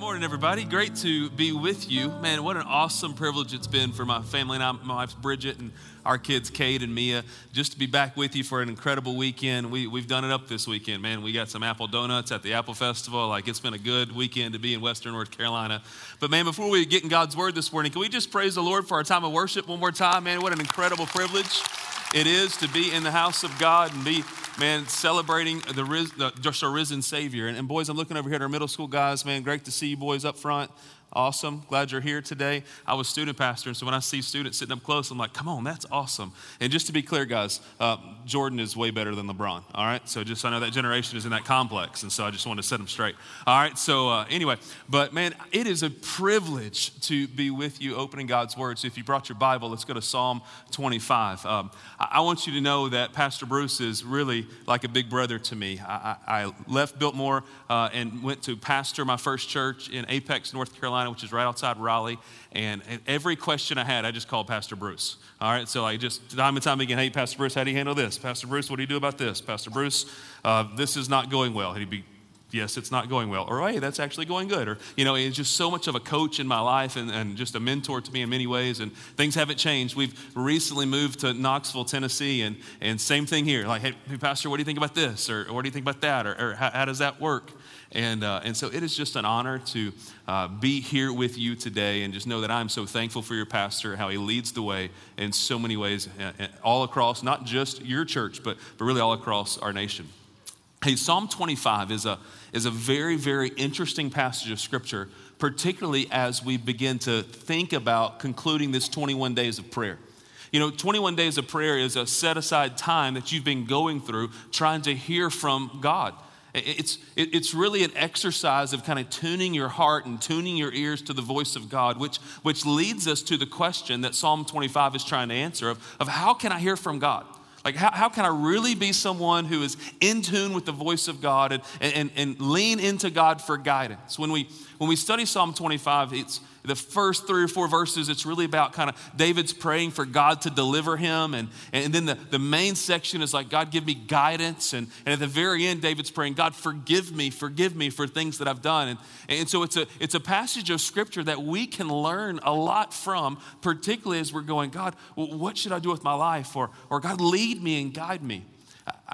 morning, everybody. Great to be with you. Man, what an awesome privilege it's been for my family and I, my wife Bridget and our kids Cade and Mia, just to be back with you for an incredible weekend. We, we've done it up this weekend, man. We got some apple donuts at the Apple Festival. Like, it's been a good weekend to be in Western North Carolina. But, man, before we get in God's Word this morning, can we just praise the Lord for our time of worship one more time? Man, what an incredible privilege it is to be in the house of God and be, man, celebrating the, the just risen Savior. And, and, boys, I'm looking over here at our middle school guys, man. Great to see you boys up front. Awesome. Glad you're here today. I was student pastor, and so when I see students sitting up close, I'm like, come on, that's awesome. And just to be clear, guys, uh, Jordan is way better than LeBron. All right. So just I know that generation is in that complex, and so I just want to set them straight. All right. So uh, anyway, but man, it is a privilege to be with you opening God's Word. So if you brought your Bible, let's go to Psalm 25. Um, I, I, want you to know that Pastor Bruce is really like a big brother to me. I, I, I left Biltmore uh, and went to pastor my first church in Apex, North Carolina Carolina, which is right outside Raleigh. And every question I had, I just called Pastor Bruce. All right, so I just time and time again, hey, Pastor Bruce, how do you handle this? Pastor Bruce, what do you do about this? Pastor Bruce, uh, this is not going well. He'd be yes, it's not going well. Or, hey, that's actually going good. Or, you know, he's just so much of a coach in my life and, and just a mentor to me in many ways. And things haven't changed. We've recently moved to Knoxville, Tennessee, and, and same thing here. Like, hey, Pastor, what do you think about this? Or, or what do you think about that? Or, or how, how, does that work? And, uh, and so it is just an honor to uh, be here with you today and just know that I'm so thankful for your pastor, how he leads the way in so many ways, uh, uh, all across, not just your church, but, but really all across our nation. Hey, Psalm 25 is a, is a very, very interesting passage of scripture, particularly as we begin to think about concluding this 21 days of prayer. You know, 21 days of prayer is a set aside time that you've been going through trying to hear from God. It's, it's really an exercise of kind of tuning your heart and tuning your ears to the voice of God, which, which leads us to the question that Psalm 25 is trying to answer of, of how can I hear from God? Like, how, how can I really be someone who is in tune with the voice of God and, and, and lean into God for guidance? When we, when we study Psalm 25, it's, the first three or four verses, it's really about kind of David's praying for God to deliver him. And, and then the, the main section is like, God, give me guidance. And, and at the very end, David's praying, God, forgive me, forgive me for things that I've done. And, and so it's a, it's a passage of scripture that we can learn a lot from, particularly as we're going, God, what should I do with my life? Or, or God, lead me and guide me.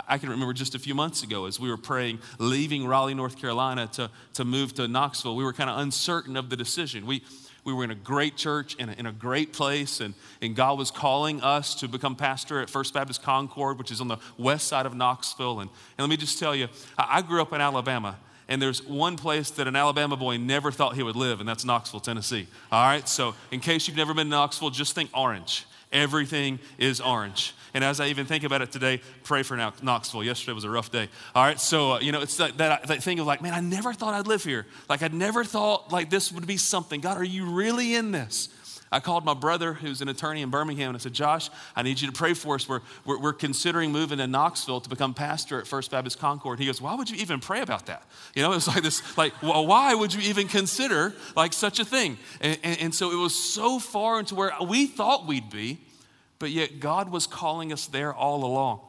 I can remember just a few months ago as we were praying, leaving Raleigh, North Carolina to, to move to Knoxville, we were kind of uncertain of the decision. We, we were in a great church, in a, in a great place, and, and God was calling us to become pastor at First Baptist Concord, which is on the west side of Knoxville. And, and let me just tell you, I grew up in Alabama. And there's one place that an Alabama boy never thought he would live, and that's Knoxville, Tennessee. All right, so in case you've never been to Knoxville, just think orange. Everything is orange. And as I even think about it today, pray for now, Knoxville. Yesterday was a rough day. All right, so, uh, you know, it's that, that, that thing of like, man, I never thought I'd live here. Like, I never thought like this would be something. God, are you really in this? I called my brother, who's an attorney in Birmingham, and I said, Josh, I need you to pray for us. We're, we're, we're, considering moving to Knoxville to become pastor at First Baptist Concord. He goes, Why would you even pray about that? You know, it's like this, like, well, why would you even consider like such a thing? And, and, and so it was so far into where we thought we'd be but yet, God was calling us there all along.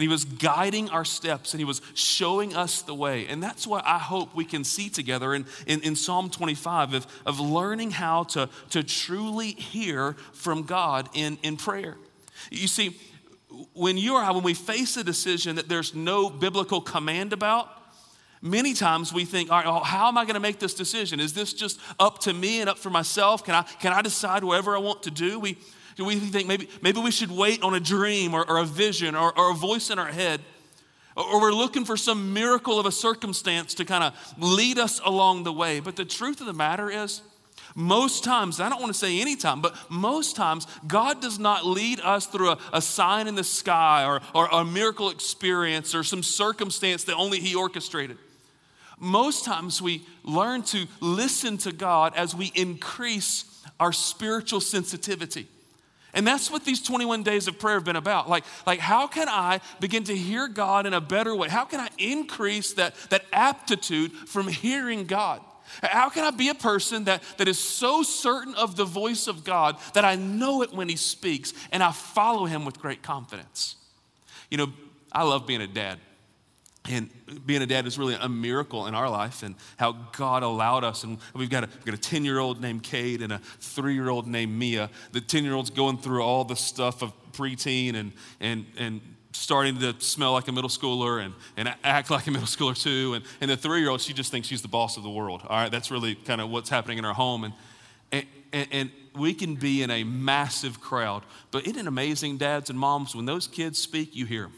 And He was guiding our steps and He was showing us the way. And that's what I hope we can see together in, in, in Psalm 25 of, of learning how to, to truly hear from God in, in prayer. You see, when you or I, when we face a decision that there's no biblical command about, Many times we think, all right, well, how am I going to make this decision? Is this just up to me and up for myself? Can I, can I decide whatever I want to do? We, do we think maybe, maybe we should wait on a dream or, or a vision or, or a voice in our head? Or we're looking for some miracle of a circumstance to kind of lead us along the way. But the truth of the matter is, most times, I don't want to say any time, but most times, God does not lead us through a, a sign in the sky or, or a miracle experience or some circumstance that only He orchestrated. Most times, we learn to listen to God as we increase our spiritual sensitivity. And that's what these 21 days of prayer have been about. Like, like how can I begin to hear God in a better way? How can I increase that, that aptitude from hearing God? How can I be a person that, that is so certain of the voice of God that I know it when He speaks and I follow Him with great confidence? You know, I love being a dad. And being a dad is really a miracle in our life and how God allowed us. And we've got a, we've got a 10 year old named Cade and a three year old named Mia. The 10 year old's going through all the stuff of preteen and, and, and starting to smell like a middle schooler and, and act like a middle schooler too. And, and the three year old, she just thinks she's the boss of the world. All right, that's really kind of what's happening in our home. And, and, and we can be in a massive crowd. But isn't it amazing, dads and moms, when those kids speak, you hear them?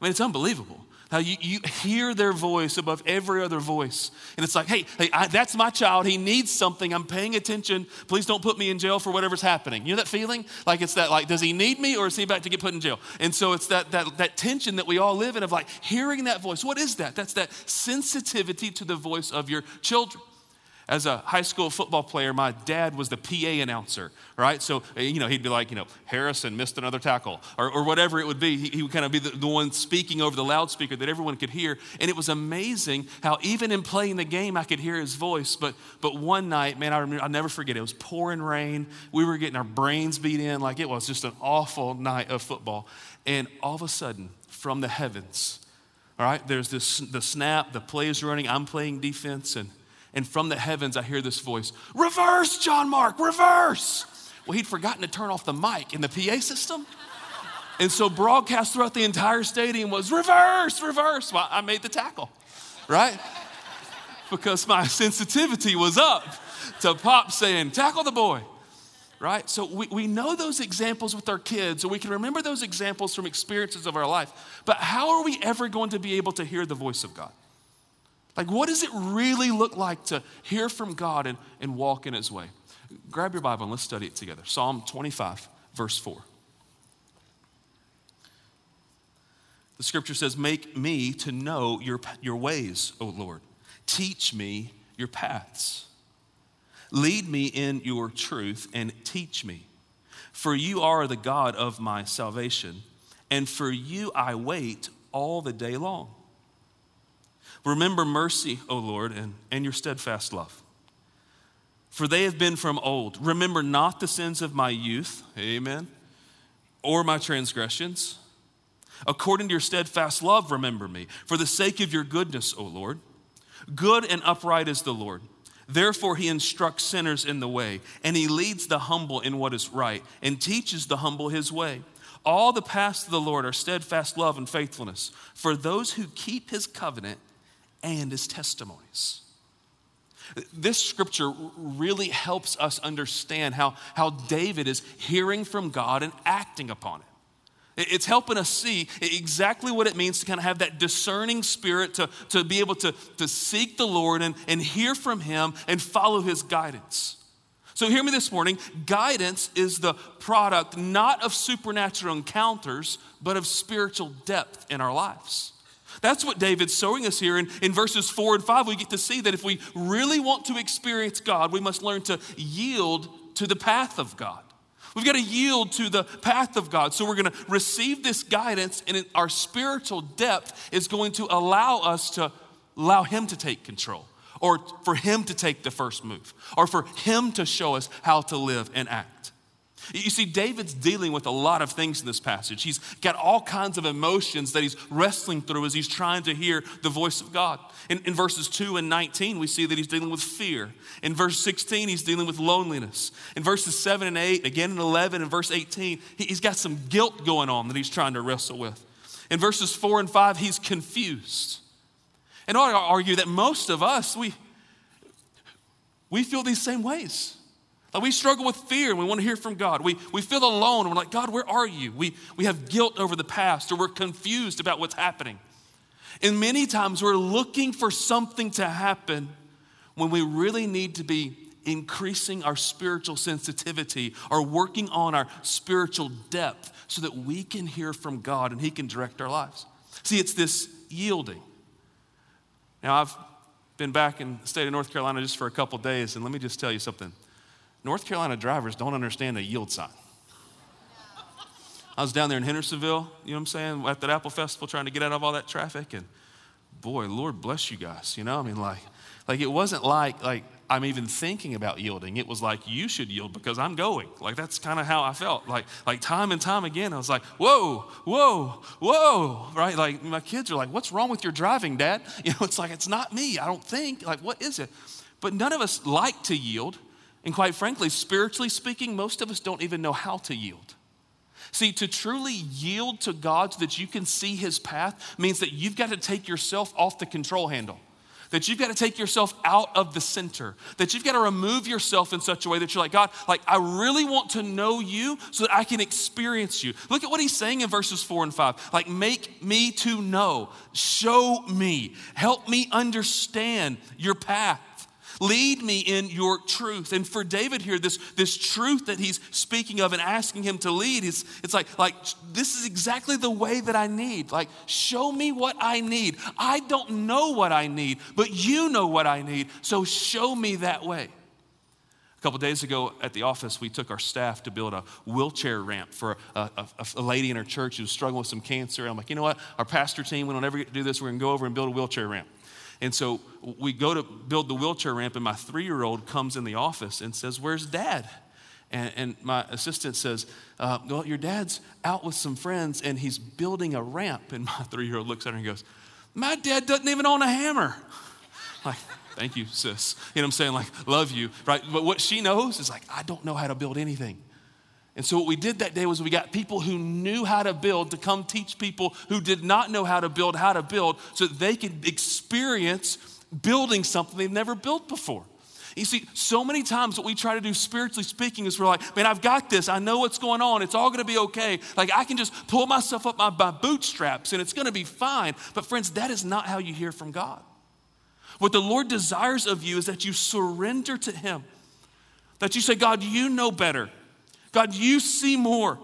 I mean, it's unbelievable. How you, you hear their voice above every other voice. And it's like, hey, hey I, that's my child. He needs something. I'm paying attention. Please don't put me in jail for whatever's happening. You know that feeling? Like it's that, like, does he need me or is he about to get put in jail? And so it's that, that, that tension that we all live in of like hearing that voice. What is that? That's that sensitivity to the voice of your children. As a high school football player, my dad was the PA announcer, right? So, eh, you know, he'd be like, you know, Harrison missed another tackle, or, or whatever it would be. He, he would kind of be the, the, one speaking over the loudspeaker that everyone could hear. And it was amazing how even in playing the game, I could hear his voice. But, but one night, man, I remember, I'll never forget, it was pouring rain. We were getting our brains beat in like it was just an awful night of football. And all of a sudden, from the heavens, all right, there's this, the snap, the play is running, I'm playing defense, and and from the heavens, I hear this voice Reverse, John Mark, reverse. Well, he'd forgotten to turn off the mic in the PA system. And so, broadcast throughout the entire stadium was reverse, reverse. Well, I made the tackle, right? Because my sensitivity was up to Pop saying, Tackle the boy, right? So, we, we know those examples with our kids, and we can remember those examples from experiences of our life. But how are we ever going to be able to hear the voice of God? Like, what does it really look like to hear from God and, and walk in His way? Grab your Bible and let's study it together. Psalm 25, verse 4. The scripture says, Make me to know your, your ways, O Lord. Teach me your paths. Lead me in your truth and teach me. For you are the God of my salvation, and for you I wait all the day long. Remember mercy, O Lord, and, and your steadfast love. For they have been from old. Remember not the sins of my youth, amen, or my transgressions. According to your steadfast love, remember me. For the sake of your goodness, O Lord. Good and upright is the Lord. Therefore, he instructs sinners in the way, and he leads the humble in what is right, and teaches the humble his way. All the paths of the Lord are steadfast love and faithfulness for those who keep his covenant and his testimonies. This scripture really helps us understand how, how David is hearing from God and acting upon it. It's helping us see exactly what it means to kind of have that discerning spirit to, to be able to, to seek the Lord and, and hear from Him and follow His guidance. So, hear me this morning guidance is the product not of supernatural encounters, but of spiritual depth in our lives. That's what David's showing us here. In, in verses four and five, we get to see that if we really want to experience God, we must learn to yield to the path of God. We've got to yield to the path of God. So we're going to receive this guidance, and our spiritual depth is going to allow us to allow Him to take control, or for Him to take the first move, or for Him to show us how to live and act. You see, David's dealing with a lot of things in this passage. He's got all kinds of emotions that he's wrestling through as he's trying to hear the voice of God. In, in, verses 2 and 19, we see that he's dealing with fear. In verse 16, he's dealing with loneliness. In verses 7 and 8, again in 11, and verse 18, he, he's got some guilt going on that he's trying to wrestle with. In verses 4 and 5, he's confused. And I argue that most of us, we, we feel these same ways. Like we struggle with fear and we want to hear from God. We, we feel alone and we're like, God, where are you? We, we have guilt over the past or we're confused about what's happening. And many times we're looking for something to happen when we really need to be increasing our spiritual sensitivity or working on our spiritual depth so that we can hear from God and He can direct our lives. See, it's this yielding. Now, I've been back in the state of North Carolina just for a couple days, and let me just tell you something. North Carolina drivers don't understand a yield sign. I was down there in Hendersonville, you know what I'm saying, at that Apple Festival trying to get out of all that traffic. And boy, Lord bless you guys. You know, I mean, like, like it wasn't like, like I'm even thinking about yielding. It was like, you should yield because I'm going. Like, that's kind of how I felt. Like, like time and time again, I was like, whoa, whoa, whoa, right? Like, my kids are like, what's wrong with your driving, dad? You know, it's like, it's not me. I don't think. Like, what is it? But none of us like to yield. And quite frankly, spiritually speaking, most of us don't even know how to yield. See, to truly yield to God so that you can see His path means that you've got to take yourself off the control handle that you've got to take yourself out of the center, that you've got to remove yourself in such a way that you're like, God, like, I really want to know you so that I can experience you. Look at what he's saying in verses four and five. Like, make me to know, show me, help me understand your path. Lead me in your truth. And for David here, this, this truth that he's speaking of and asking him to lead, is, it's like, like, this is exactly the way that I need. Like, show me what I need. I don't know what I need, but you know what I need. So show me that way. A couple days ago at the office, we took our staff to build a wheelchair ramp for a, a, a, lady in our church who was struggling with some cancer. I'm like, you know what? Our pastor team, we don't ever get to do this. We're going to go over and build a wheelchair ramp. And so we go to build the wheelchair ramp, and my three year old comes in the office and says, Where's dad? And, and my assistant says, uh, Well, your dad's out with some friends and he's building a ramp. And my three year old looks at her and goes, My dad doesn't even own a hammer. Like, thank you, sis. You know what I'm saying? Like, love you, right? But what she knows is like, I don't know how to build anything. And so, what we did that day was we got people who knew how to build to come teach people who did not know how to build how to build so that they could experience building something they've never built before. You see, so many times what we try to do spiritually speaking is we're like, man, I've got this. I know what's going on. It's all going to be okay. Like, I can just pull myself up my, my bootstraps and it's going to be fine. But, friends, that is not how you hear from God. What the Lord desires of you is that you surrender to Him, that you say, God, you know better. God, you see more.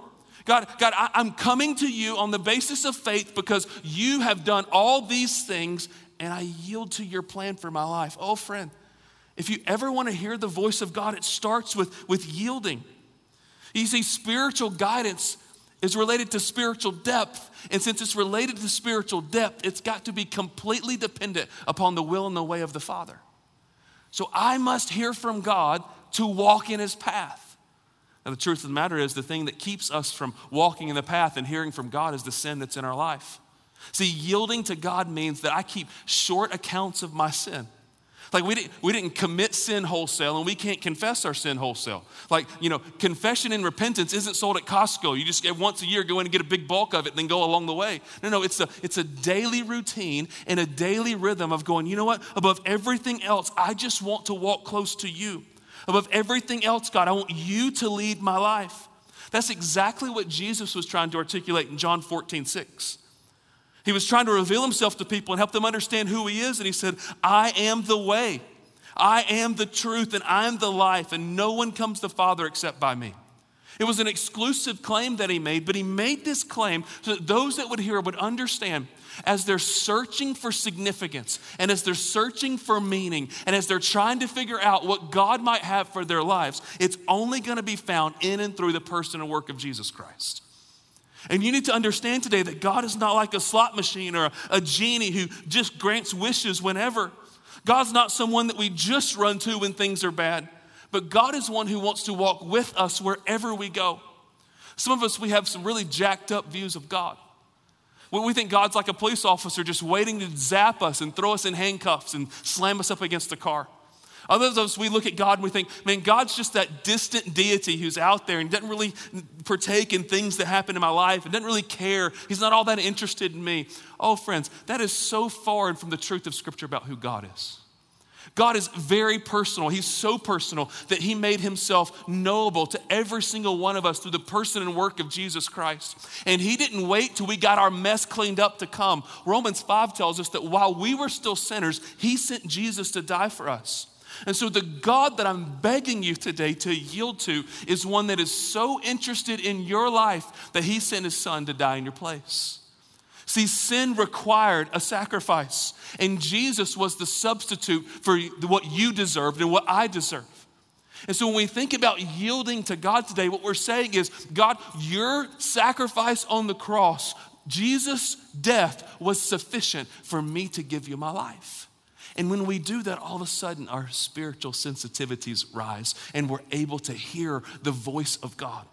God, God, I, I'm coming to you on the basis of faith because you have done all these things and I yield to your plan for my life. Oh, friend, if you ever want to hear the voice of God, it starts with, with yielding. You see, spiritual guidance is related to spiritual depth. And since it's related to spiritual depth, it's got to be completely dependent upon the will and the way of the Father. So I must hear from God to walk in his path. Now, the truth of the matter is, the thing that keeps us from walking in the path and hearing from God is the sin that's in our life. See, yielding to God means that I keep short accounts of my sin. Like, we didn't, we didn't commit sin wholesale and we can't confess our sin wholesale. Like, you know, confession and repentance isn't sold at Costco. You just once a year go in and get a big bulk of it and then go along the way. No, no, it's a, it's a daily routine and a daily rhythm of going, you know what? Above everything else, I just want to walk close to you. Above everything else, God, I want you to lead my life. That's exactly what Jesus was trying to articulate in John 14, 6. He was trying to reveal himself to people and help them understand who he is. And he said, I am the way, I am the truth, and I am the life, and no one comes to Father except by me. It was an exclusive claim that he made, but he made this claim so that those that would hear would understand as they're searching for significance and as they're searching for meaning and as they're trying to figure out what God might have for their lives, it's only going to be found in and through the person and work of Jesus Christ. And you need to understand today that God is not like a slot machine or a, genie who just grants wishes whenever. God's not someone that we just run to when things are bad, but God is one who wants to walk with us wherever we go. Some of us, we have some really jacked up views of God. We think God's like a police officer just waiting to zap us and throw us in handcuffs and slam us up against a car. Others of us, we look at God and we think, man, God's just that distant deity who's out there and doesn't really partake in things that happen in my life and doesn't really care. He's not all that interested in me. Oh, friends, that is so far from the truth of Scripture about who God is. God is very personal. He's so personal that He made Himself knowable to every single one of us through the person and work of Jesus Christ. And He didn't wait till we got our mess cleaned up to come. Romans 5 tells us that while we were still sinners, He sent Jesus to die for us. And so, the God that I'm begging you today to yield to is one that is so interested in your life that He sent His Son to die in your place. See, sin required a sacrifice, and Jesus was the substitute for what you deserved and what I deserve. And so when we think about yielding to God today, what we're saying is, God, your sacrifice on the cross, Jesus' death was sufficient for me to give you my life. And when we do that, all of a sudden our spiritual sensitivities rise and we're able to hear the voice of God.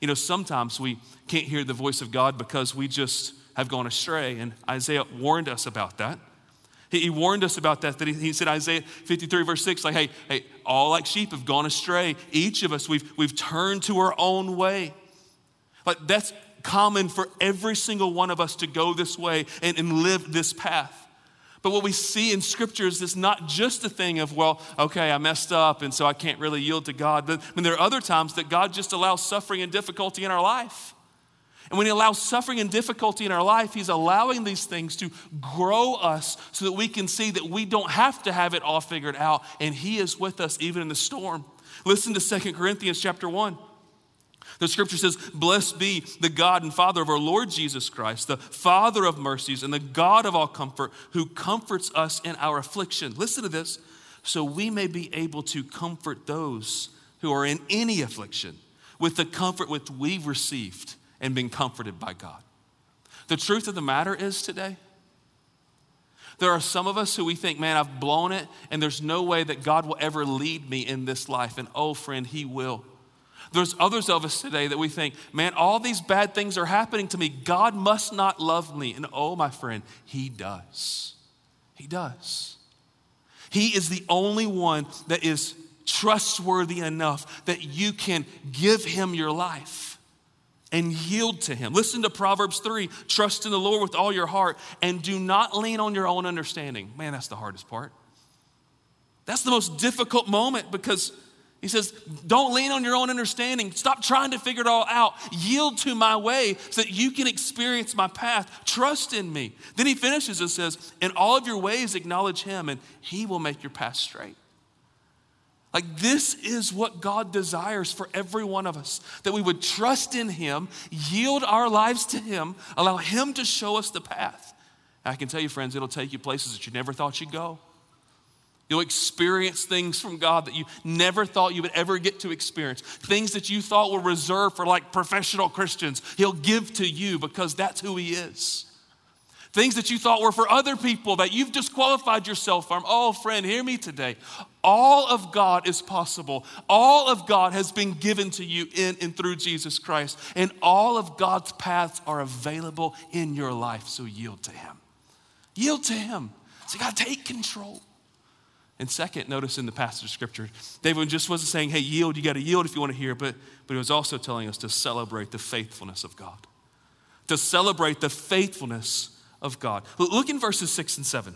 You know, sometimes we can't hear the voice of God because we just have gone astray, and Isaiah warned us about that. He, warned us about that, that he, said, Isaiah 53, verse 6, like, hey, hey, all like sheep have gone astray. Each of us, we've, we've turned to our own way. Like, that's common for every single one of us to go this way and, and live this path. But what we see in Scripture is this not just a thing of, well, okay, I messed up and so I can't really yield to God. But I mean, there are other times that God just allows suffering and difficulty in our life. And when He allows suffering and difficulty in our life, He's allowing these things to grow us so that we can see that we don't have to have it all figured out, and He is with us even in the storm. Listen to Second Corinthians chapter 1. The scripture says, Blessed be the God and Father of our Lord Jesus Christ, the Father of mercies and the God of all comfort, who comforts us in our affliction. Listen to this. So we may be able to comfort those who are in any affliction with the comfort which we've received and been comforted by God. The truth of the matter is today, there are some of us who we think, man, I've blown it, and there's no way that God will ever lead me in this life. And oh, friend, He will. There's others of us today that we think, man, all these bad things are happening to me. God must not love me. And oh, my friend, He does. He does. He is the only one that is trustworthy enough that you can give Him your life and yield to Him. Listen to Proverbs 3 trust in the Lord with all your heart and do not lean on your own understanding. Man, that's the hardest part. That's the most difficult moment because he says, Don't lean on your own understanding. Stop trying to figure it all out. Yield to my way so that you can experience my path. Trust in me. Then he finishes and says, In all of your ways, acknowledge him, and he will make your path straight. Like, this is what God desires for every one of us that we would trust in Him, yield our lives to Him, allow Him to show us the path. And I can tell you, friends, it'll take you places that you never thought you'd go. You'll experience things from God that you never thought you would ever get to experience. Things that you thought were reserved for like professional Christians, He'll give to you because that's who He is. Things that you thought were for other people that you've disqualified yourself from. Oh, friend, hear me today. All of God is possible. All of God has been given to you in and through Jesus Christ. And all of God's paths are available in your life. So yield to Him. Yield to Him. So to take control. And second, notice in the passage of scripture, David just wasn't saying, hey, yield, you got to yield if you want to hear, but, but he was also telling us to celebrate the faithfulness of God. To celebrate the faithfulness of God. Look in verses six and seven.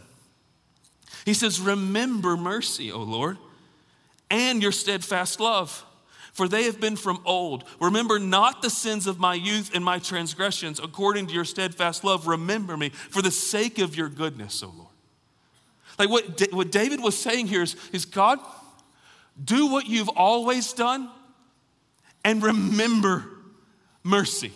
He says, Remember mercy, O Lord, and your steadfast love, for they have been from old. Remember not the sins of my youth and my transgressions. According to your steadfast love, remember me for the sake of your goodness, O Lord. Like what, what David was saying here is, is God, do what you've always done and remember mercy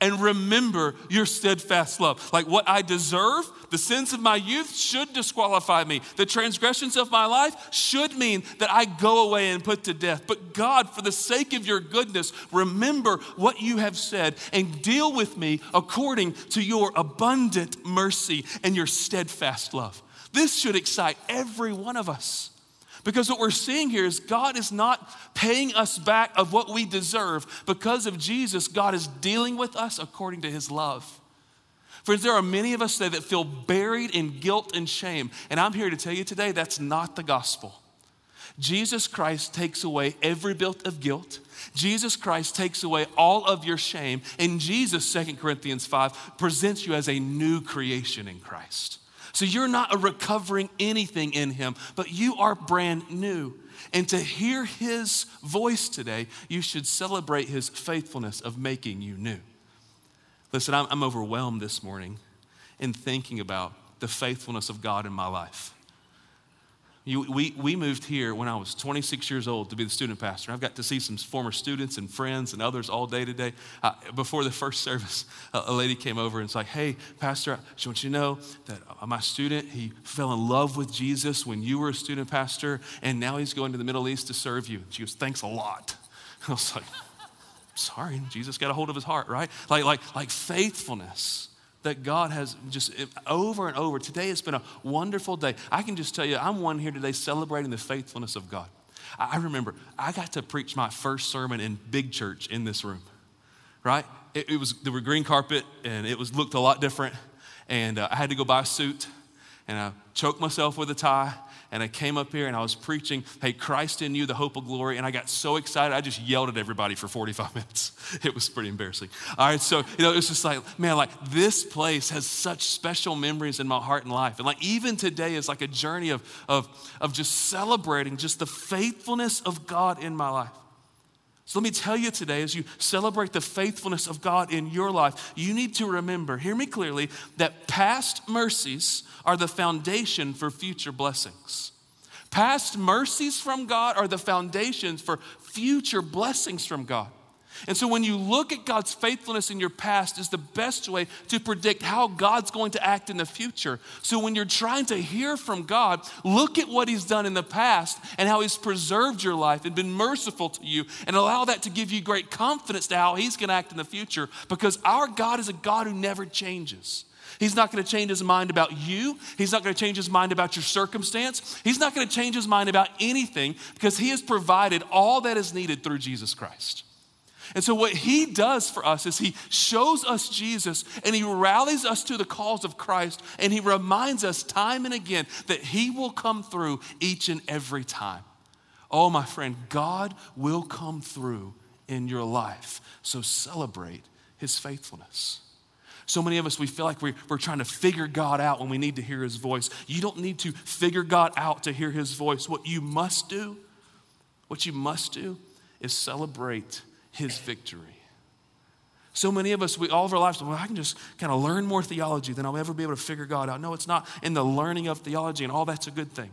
and remember your steadfast love. Like what I deserve, the sins of my youth should disqualify me. The transgressions of my life should mean that I go away and put to death. But God, for the sake of your goodness, remember what you have said and deal with me according to your abundant mercy and your steadfast love. This should excite every one of us. Because what we're seeing here is God is not paying us back of what we deserve. Because of Jesus, God is dealing with us according to his love. Friends, there are many of us today that feel buried in guilt and shame. And I'm here to tell you today that's not the gospel. Jesus Christ takes away every bit of guilt. Jesus Christ takes away all of your shame. And Jesus, 2 Corinthians 5, presents you as a new creation in Christ. So you're not recovering anything in Him, but you are brand new. And to hear His voice today, you should celebrate His faithfulness of making you new. Listen, I'm, I'm overwhelmed this morning in thinking about the faithfulness of God in my life. You, we, we moved here when I was 26 years old to be the student pastor. I've got to see some former students and friends and others all day today. Before the first service, a, a lady came over and was like, Hey, Pastor, I just want you to know that uh, my student, he fell in love with Jesus when you were a student pastor, and now he's going to the Middle East to serve you. She goes, Thanks a lot. I was like, Sorry, Jesus got a hold of his heart, right? Like, like, like faithfulness that God has just over and over. Today it's been a wonderful day. I can just tell you, I'm one here today celebrating the faithfulness of God. I remember I got to preach my first sermon in big church in this room, right? It, it was there were green carpet and it was looked a lot different, and uh, I had to go buy a suit, and I choked myself with a tie, and I came up here and I was preaching, hey, Christ in you, the hope of glory. And I got so excited, I just yelled at everybody for 45 minutes. It was pretty embarrassing. All right, so, you know, it was just like, man, like this place has such special memories in my heart and life. And like even today is like a journey of, of, of just celebrating just the faithfulness of God in my life. So let me tell you today, as you celebrate the faithfulness of God in your life, you need to remember, hear me clearly, that past mercies are the foundation for future blessings. Past mercies from God are the foundations for future blessings from God. And so when you look at God's faithfulness in your past is the best way to predict how God's going to act in the future. So when you're trying to hear from God, look at what he's done in the past and how he's preserved your life and been merciful to you and allow that to give you great confidence to how he's going to act in the future because our God is a God who never changes. He's not going to change his mind about you. He's not going to change his mind about your circumstance. He's not going to change his mind about anything because he has provided all that is needed through Jesus Christ. And so, what he does for us is he shows us Jesus and he rallies us to the cause of Christ and he reminds us time and again that he will come through each and every time. Oh, my friend, God will come through in your life. So, celebrate his faithfulness. So many of us, we feel like we're, we're trying to figure God out when we need to hear his voice. You don't need to figure God out to hear his voice. What you must do, what you must do is celebrate his victory. So many of us, we all of our lives, well, I can just kind of learn more theology than I'll ever be able to figure God out. No, it's not in the learning of theology, and all that's a good thing.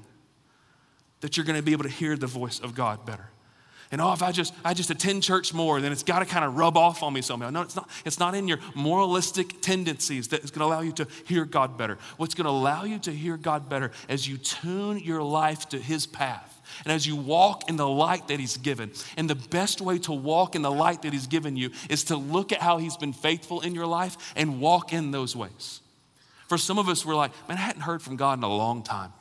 That you're going to be able to hear the voice of God better. And oh, if I just I just attend church more, then it's got to kind of rub off on me somehow. No, it's not. It's not in your moralistic tendencies that is going to allow you to hear God better. What's going to allow you to hear God better as you tune your life to His path and as you walk in the light that He's given. And the best way to walk in the light that He's given you is to look at how He's been faithful in your life and walk in those ways. For some of us, we're like, man, I hadn't heard from God in a long time.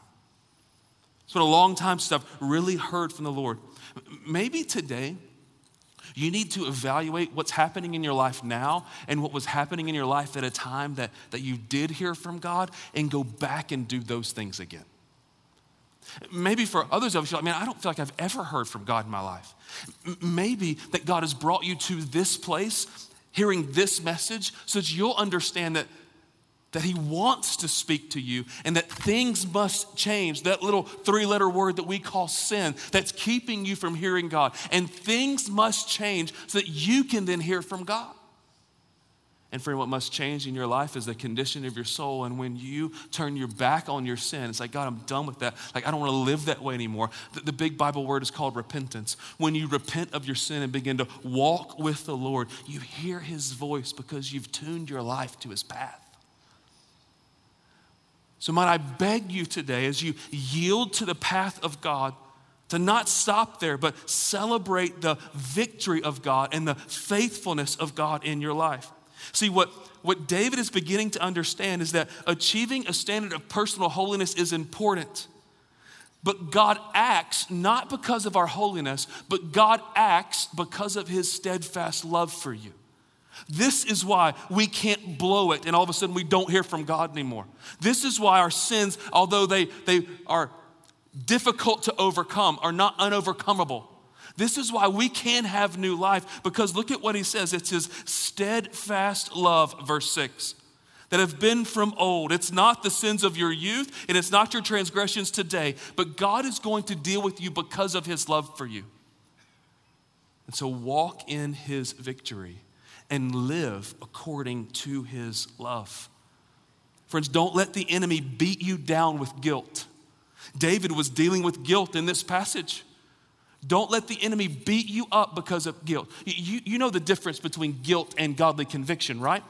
It's been a long time since I've really heard from the Lord. Maybe today, you need to evaluate what's happening in your life now and what was happening in your life at a time that, that you did hear from God and go back and do those things again. Maybe for others of us, you're like, man, I don't feel like I've ever heard from God in my life. Maybe that God has brought you to this place, hearing this message, so that you'll understand that, that He wants to speak to you and that things must change. That little three letter word that we call sin that's keeping you from hearing God. And things must change so that you can then hear from God. And friend, what must change in your life is the condition of your soul. And when you turn your back on your sin, it's like, God, I'm done with that. Like, I don't want to live that way anymore. The, the, big Bible word is called repentance. When you repent of your sin and begin to walk with the Lord, you hear his voice because you've tuned your life to his path. So, might I beg you today, as you yield to the path of God, to not stop there, but celebrate the victory of God and the faithfulness of God in your life. See, what, what David is beginning to understand is that achieving a standard of personal holiness is important. But God acts not because of our holiness, but God acts because of his steadfast love for you. This is why we can't blow it and all of a sudden we don't hear from God anymore. This is why our sins, although they, they are difficult to overcome, are not unovercomable. This is why we can have new life because look at what he says. It's his steadfast love, verse 6, that have been from old. It's not the sins of your youth and it's not your transgressions today, but God is going to deal with you because of his love for you. And so walk in his victory and live according to his love. Friends, don't let the enemy beat you down with guilt. David was dealing with guilt in this passage. Don't let the enemy beat you up because of guilt. You, you know the difference between guilt and godly conviction, right?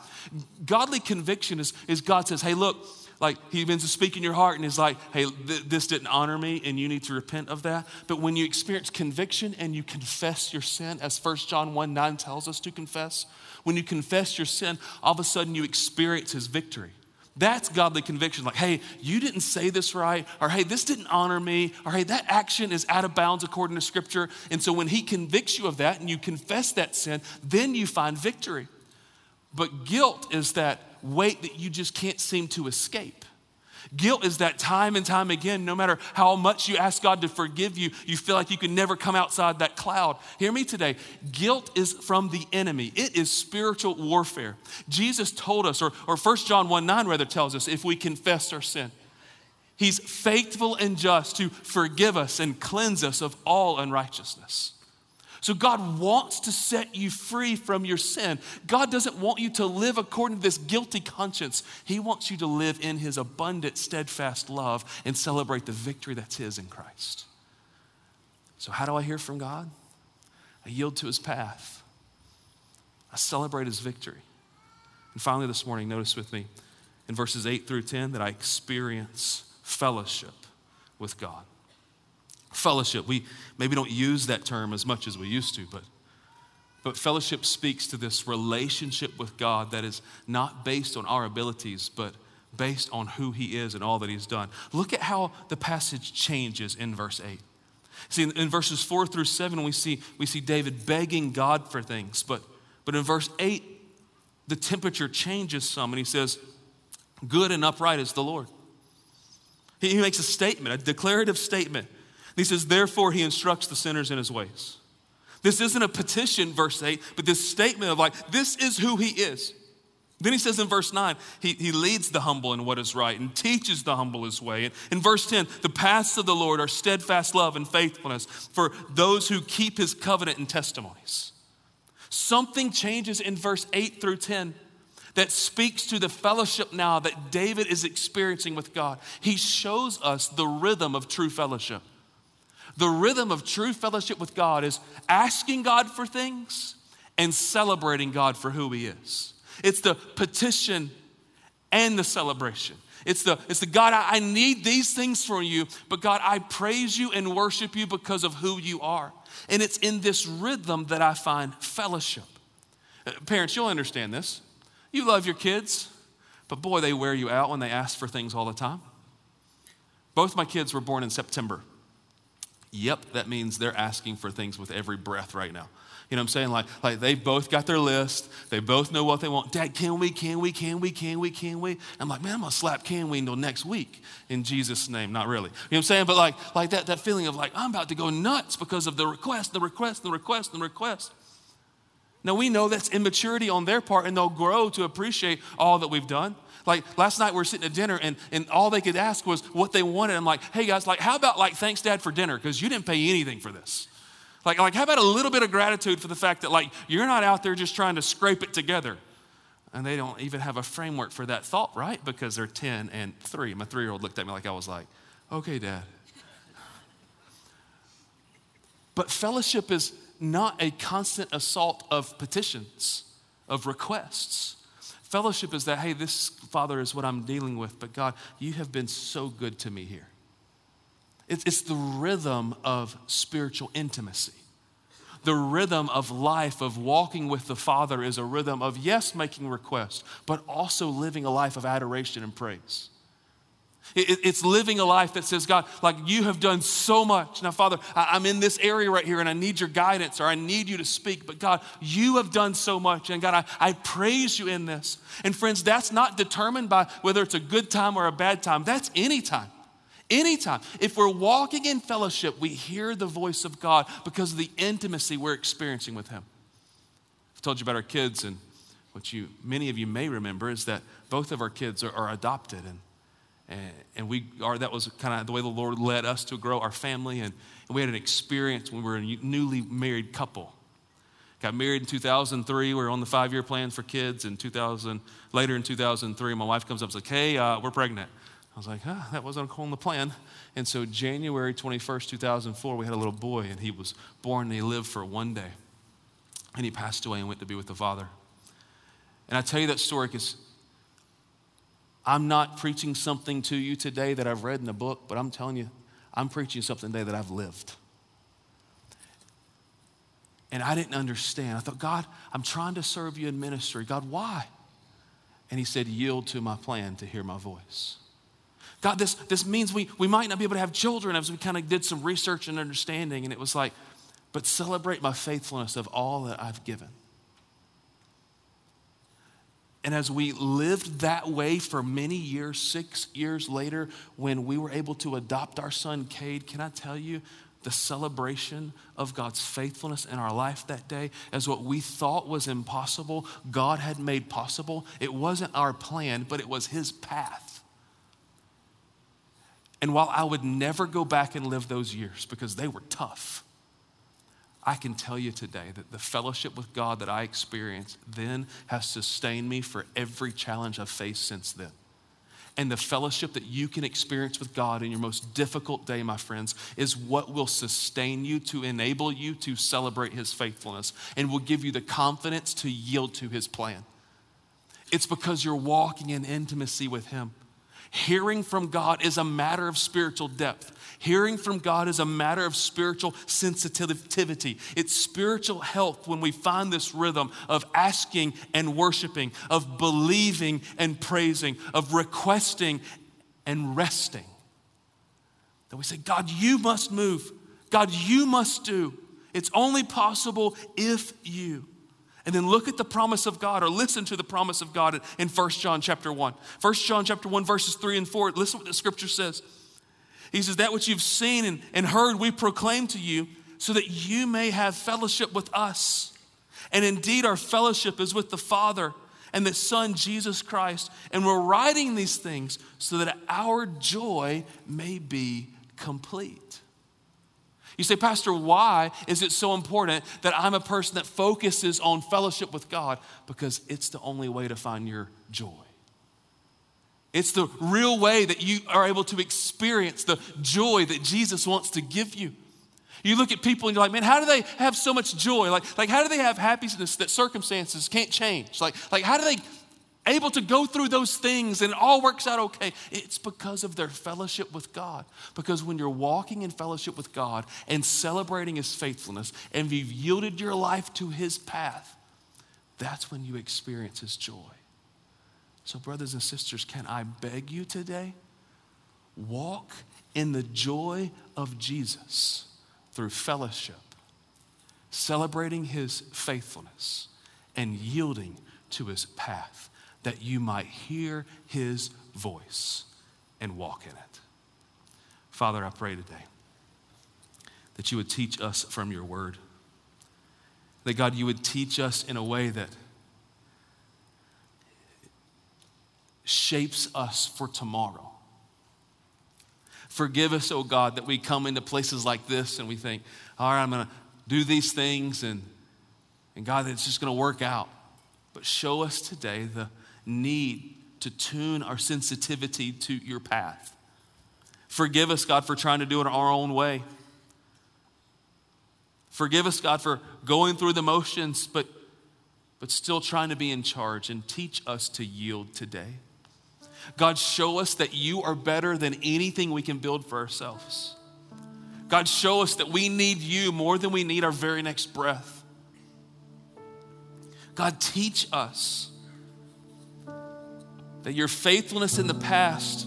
Godly conviction is, is God says, hey, look, Like he begins to speak in your heart and is like, hey, th- this didn't honor me and you need to repent of that. But when you experience conviction and you confess your sin, as 1 John 1 9 tells us to confess, when you confess your sin, all of a sudden you experience his victory. That's godly conviction. Like, hey, you didn't say this right, or hey, this didn't honor me, or hey, that action is out of bounds according to scripture. And so when he convicts you of that and you confess that sin, then you find victory. But guilt is that weight that you just can't seem to escape. Guilt is that time and time again, no matter how much you ask God to forgive you, you feel like you can never come outside that cloud. Hear me today. Guilt is from the enemy, it is spiritual warfare. Jesus told us, or, or 1 John 1 9 rather tells us, if we confess our sin, He's faithful and just to forgive us and cleanse us of all unrighteousness. So, God wants to set you free from your sin. God doesn't want you to live according to this guilty conscience. He wants you to live in His abundant, steadfast love and celebrate the victory that's His in Christ. So, how do I hear from God? I yield to His path, I celebrate His victory. And finally, this morning, notice with me in verses 8 through 10 that I experience fellowship with God fellowship. We maybe don't use that term as much as we used to, but, but fellowship speaks to this relationship with God that is not based on our abilities, but based on who He is and all that He's done. Look at how the passage changes in verse 8. See, in, verses 4 through 7, we see, we see David begging God for things, but, but in verse 8, the temperature changes some, and he says, Good and upright is the Lord. He makes a statement, a declarative statement he says, Therefore, he instructs the sinners in his ways. This isn't a petition, verse 8, but this statement of like, this is who he is. Then he says in verse 9, he, he leads the humble in what is right and teaches the humble his way. And in verse 10, the paths of the Lord are steadfast love and faithfulness for those who keep his covenant and testimonies. Something changes in verse 8 through 10 that speaks to the fellowship now that David is experiencing with God. He shows us the rhythm of true fellowship. The rhythm of true fellowship with God is asking God for things and celebrating God for who He is. It's the petition and the celebration. It's the, it's the God, I, I need these things from you, but God, I praise you and worship you because of who you are. And it's in this rhythm that I find fellowship. Uh, parents, you'll understand this. You love your kids, but boy, they wear you out when they ask for things all the time. Both my kids were born in September. Yep, that means they're asking for things with every breath right now. You know what I'm saying? Like, like they both got their list. They both know what they want. Dad, can we, can we, can we, can we, can we? I'm like, man, I'm gonna slap can we until next week in Jesus' name. Not really. You know what I'm saying? But like, like that, that feeling of like, I'm about to go nuts because of the request, the request, the request, the request. Now we know that's immaturity on their part, and they'll grow to appreciate all that we've done. Like last night we were sitting at dinner and, and all they could ask was what they wanted. I'm like, hey guys, like how about like thanks dad for dinner? Because you didn't pay anything for this. Like, like how about a little bit of gratitude for the fact that like you're not out there just trying to scrape it together. And they don't even have a framework for that thought, right? Because they're 10 and 3. My three year old looked at me like I was like, okay, dad. But fellowship is not a constant assault of petitions, of requests. Fellowship is that, hey, this, Father, is what I'm dealing with, but God, you have been so good to me here. It's, it's the rhythm of spiritual intimacy. The rhythm of life, of walking with the Father, is a rhythm of, yes, making requests, but also living a life of adoration and praise. It's living a life that says, God, like you have done so much. Now, Father, I'm in this area right here and I need your guidance or I need you to speak. But God, you have done so much. And God, I, I praise you in this. And friends, that's not determined by whether it's a good time or a bad time. That's any time. Anytime. If we're walking in fellowship, we hear the voice of God because of the intimacy we're experiencing with Him. I've told you about our kids, and what you many of you may remember is that both of our kids are, are adopted. And and, and we are, that was kind of the way the Lord led us to grow our family. And, and we had an experience when we were a newly married couple. Got married in 2003. We were on the five year plan for kids. In 2000, later in 2003, my wife comes up and says, Hey, uh, we're pregnant. I was like, huh, that wasn't on the plan. And so, January 21st, 2004, we had a little boy, and he was born and he lived for one day. And he passed away and went to be with the Father. And I tell you that story because I'm not preaching something to you today that I've read in a book, but I'm telling you, I'm preaching something today that I've lived. And I didn't understand. I thought, God, I'm trying to serve you in ministry. God, why? And he said, Yield to my plan to hear my voice. God, this, this means we, we might not be able to have children as we kind of did some research and understanding. And it was like, but celebrate my faithfulness of all that I've given. And as we lived that way for many years, six years later, when we were able to adopt our son, Cade, can I tell you, the celebration of God's faithfulness in our life that day as what we thought was impossible, God had made possible. It wasn't our plan, but it was His path. And while I would never go back and live those years because they were tough, I can tell you today that the fellowship with God that I experienced then has sustained me for every challenge I've faced since then. And the fellowship that you can experience with God in your most difficult day, my friends, is what will sustain you to enable you to celebrate His faithfulness and will give you the confidence to yield to His plan. It's because you're walking in intimacy with Him. Hearing from God is a matter of spiritual depth. Hearing from God is a matter of spiritual sensitivity. It's spiritual health when we find this rhythm of asking and worshiping, of believing and praising, of requesting and resting. That we say, God, you must move. God, you must do. It's only possible if you and then look at the promise of God or listen to the promise of God in 1 John chapter 1. 1 John chapter 1, verses 3 and 4. Listen what the scripture says. He says, That which you've seen and, and heard, we proclaim to you, so that you may have fellowship with us. And indeed, our fellowship is with the Father and the Son, Jesus Christ. And we're writing these things so that our joy may be complete. You say, Pastor, why is it so important that I'm a person that focuses on fellowship with God? Because it's the only way to find your joy. It's the real way that you are able to experience the joy that Jesus wants to give you. You look at people and you're like, man, how do they have so much joy? Like, like how do they have happiness that circumstances can't change? Like, like how do they able to go through those things and it all works out okay. It's because of their fellowship with God. Because when you're walking in fellowship with God and celebrating His faithfulness and you've yielded your life to His path, that's when you experience His joy. So, brothers and sisters, can I beg you today? Walk in the joy of Jesus through fellowship, celebrating His faithfulness, and yielding to His path that you might hear his voice and walk in it. Father, I pray today that you would teach us from your word. That God, you would teach us in a way that shapes us for tomorrow. Forgive us, oh God, that we come into places like this and we think, all right, I'm going to do these things and, and God, it's just going to work out. But show us today the, need to tune our sensitivity to your path. Forgive us, God, for trying to do it our own way. Forgive us, God, for going through the motions, but, but still trying to be in charge and teach us to yield today. God, show us that you are better than anything we can build for ourselves. God, show us that we need you more than we need our very next breath. God, teach us that your faithfulness in the past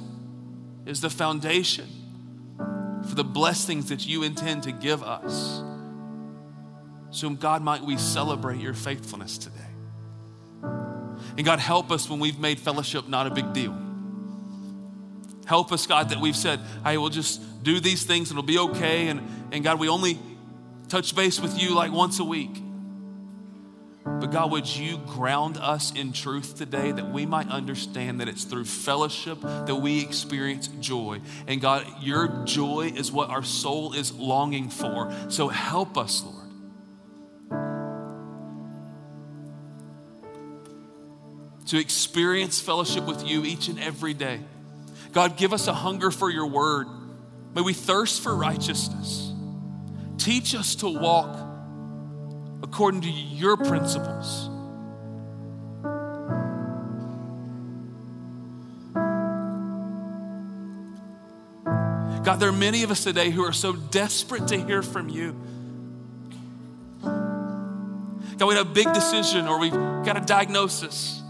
is the foundation for the blessings that you intend to give us. So, God, might we celebrate your faithfulness today. And God, help us when we've made fellowship not a big deal. Help us, God, that we've said, I will just do these things and it'll be okay. And, and God, we only touch base with you like once a week. But God, would you ground us in truth today that we might understand that it's through fellowship that we experience joy. And God, your joy is what our soul is longing for. So help us, Lord. To experience fellowship with you each and every day. God, give us a hunger for your word. May we thirst for righteousness. Teach us to walk according to your principles. God, there are many of us today who are so desperate to hear from you. God, we had a big decision or we've got a diagnosis.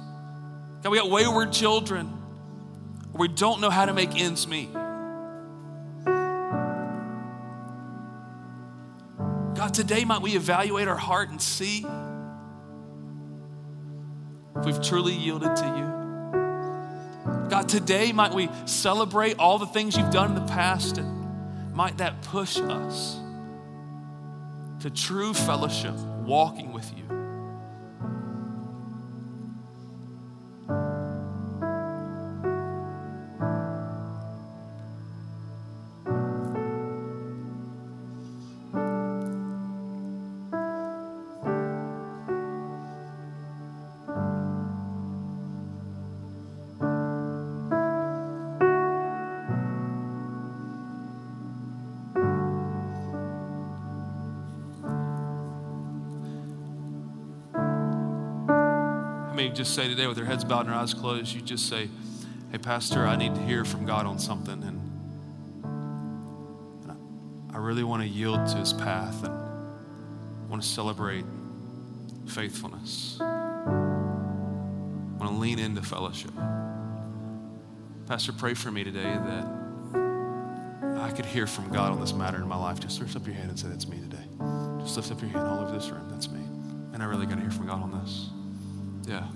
God, we got wayward children we don't know how to make ends meet. God, today might we evaluate our heart and see if we've truly yielded to you. God, today might we celebrate all the things you've done in the past and might that push us to true fellowship, walking with you. Just say today with their heads bowed and their eyes closed, you just say, Hey, Pastor, I need to hear from God on something. And, I really want to yield to his path and want to celebrate faithfulness. I want to lean into fellowship. Pastor, pray for me today that I could hear from God on this matter in my life. Just lift up your hand and say, That's me today. Just lift up your hand all over this room. That's me. And I really got to hear from God on this. Yeah.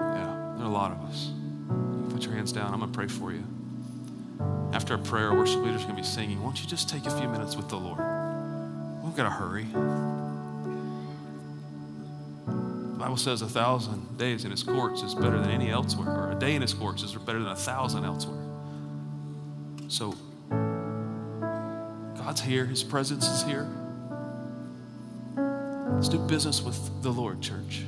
Yeah. There are a lot of us. You put your hands down. I'm going to pray for you. After a prayer, our worship leaders are going to be singing. Won't you just take a few minutes with the Lord? We've got to hurry. The Bible says a thousand days in his courts is better than any elsewhere, or a day in his courts is better than a thousand elsewhere. So, God's here, his presence is here. Let's do business with the Lord, church.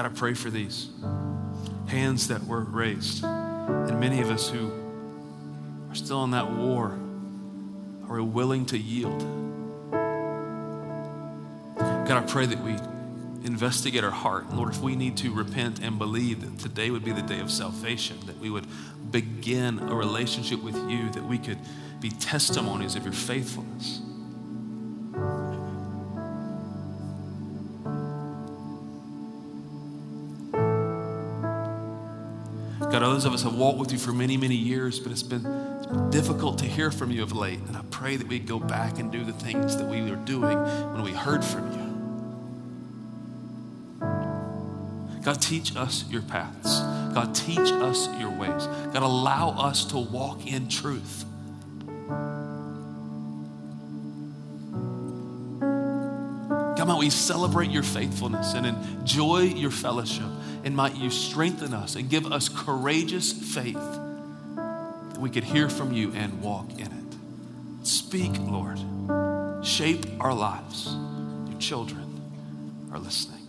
God, I pray for these hands that were raised, and many of us who are still in that war are willing to yield. God, I pray that we investigate our heart. Lord, if we need to repent and believe that today would be the day of salvation, that we would begin a relationship with you, that we could be testimonies of your faithfulness. Others of us have walked with you for many, many years, but it's been, it's been difficult to hear from you of late. And I pray that we go back and do the things that we were doing when we heard from you. God, teach us your paths. God, teach us your ways. God, allow us to walk in truth. God, might we celebrate your faithfulness and enjoy your fellowship and might you strengthen us and give us courageous faith that we could hear from you and walk in it. Speak, Lord. Shape our lives. Your children are listening.